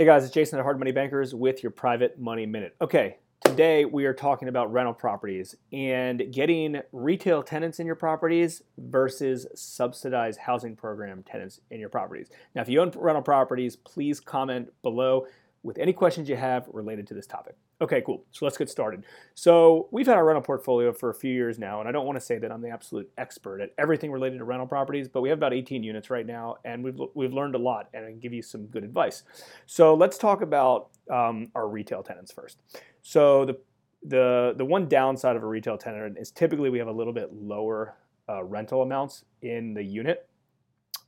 Hey guys, it's Jason at Hard Money Bankers with your Private Money Minute. Okay, today we are talking about rental properties and getting retail tenants in your properties versus subsidized housing program tenants in your properties. Now, if you own rental properties, please comment below with any questions you have related to this topic. Okay, cool. So let's get started. So we've had our rental portfolio for a few years now, and I don't want to say that I'm the absolute expert at everything related to rental properties, but we have about 18 units right now, and we've we've learned a lot, and I can give you some good advice. So let's talk about um, our retail tenants first. So the the the one downside of a retail tenant is typically we have a little bit lower uh, rental amounts in the unit,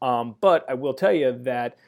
um, but I will tell you that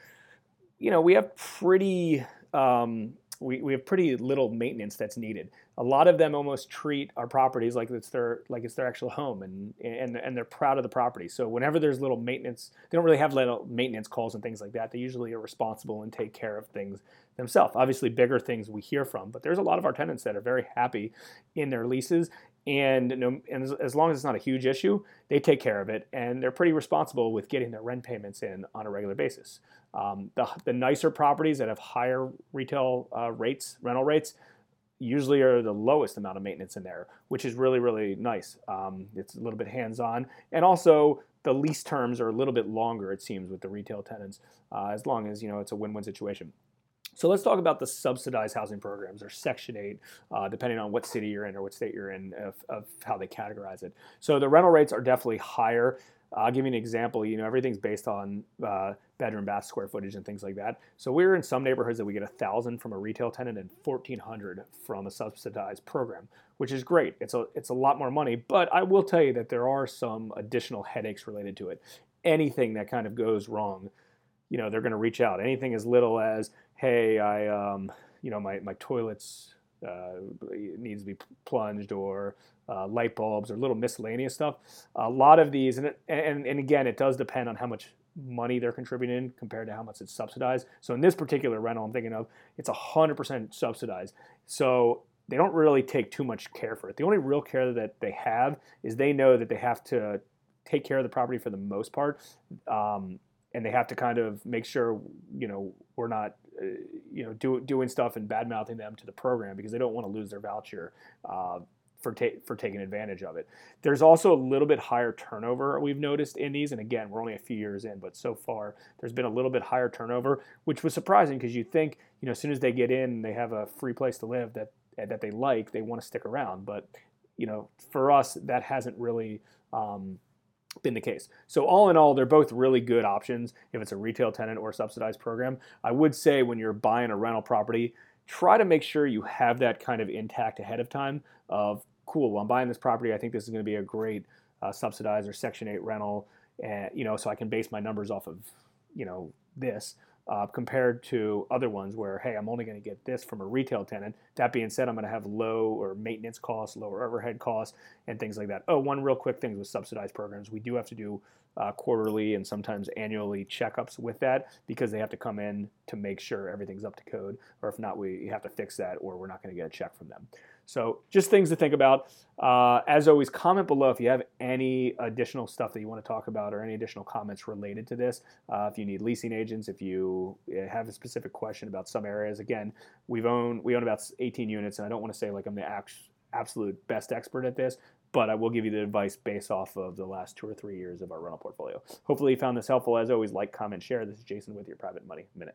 you know we have pretty um, we, we have pretty little maintenance that's needed. A lot of them almost treat our properties like it's their like it's their actual home, and and and they're proud of the property. So whenever there's little maintenance, they don't really have little maintenance calls and things like that. They usually are responsible and take care of things themselves. Obviously, bigger things we hear from, but there's a lot of our tenants that are very happy in their leases and, and as, as, long as it's not a huge issue, they take care of it, and they're pretty responsible with getting their rent payments in on a regular basis. Um, the, the nicer properties that have higher retail uh, rates, rental rates, usually are the lowest amount of maintenance in there, which is really, really nice. Um, it's a little bit hands-on, and also the lease terms are a little bit longer, it seems, with the retail tenants, uh, as long as you know it's a win-win situation. So let's talk about the subsidized housing programs or Section 8, uh, depending on what city you're in or what state you're in, of, of, how they categorize it. So the rental rates are definitely higher. I'll give you an example. You know, everything's based on uh, bedroom, bath square footage, and things like that. So we're in some neighborhoods that we get a thousand from a retail tenant and fourteen hundred from a subsidized program, which is great. It's a it's a lot more money, but I will tell you that there are some additional headaches related to it. Anything that kind of goes wrong, you know, they're going to reach out. Anything as little as hey, I, um, you know, my, my toilets uh, needs to be plunged or uh, light bulbs or little miscellaneous stuff. A lot of these, and, and, and again, it does depend on how much money they're contributing compared to how much it's subsidized. So in this particular rental I'm thinking of, it's 100% subsidized. So they don't really take too much care for it. The only real care that they have is they know that they have to take care of the property for the most part. Um, and they have to kind of make sure, you know, we're not uh, you know, do, doing stuff and bad mouthing them to the program because they don't want to lose their voucher uh, for ta- for taking advantage of it. There's also a little bit higher turnover we've noticed in these, and again, we're only a few years in, but so far there's been a little bit higher turnover, which was surprising because you think, you know, as soon as they get in, they have a free place to live that that they like, they want to stick around. But you know, for us, that hasn't really um, been the case. So all in all, they're both really good options if it's a retail tenant or subsidized program. I would say when you're buying a rental property, try to make sure you have that kind of intact ahead of time of cool, well, I'm buying this property, I think this is going to be a great uh, subsidized or section 8 rental and you know so I can base my numbers off of you know this uh, compared to other ones where, hey, I'm only going to get this from a retail tenant. That being said, I'm going to have low or maintenance costs, lower overhead costs, and things like that. Oh, one real quick thing with subsidized programs, we do have to do uh, quarterly and sometimes annually checkups with that because they have to come in to make sure everything's up to code, or if not, we have to fix that, or we're not going to get a check from them. So just things to think about. Uh, as always, comment below if you have any additional stuff that you want to talk about or any additional comments related to this. Uh, if you need leasing agents, if you uh, have a specific question about some areas, again, we've owned we own about 18 units, and I don't want to say like I'm the absolute best expert at this, but I will give you the advice based off of the last two or three years of our rental portfolio. Hopefully, you found this helpful. As always, like, comment, share. This is Jason with your Private Money Minute.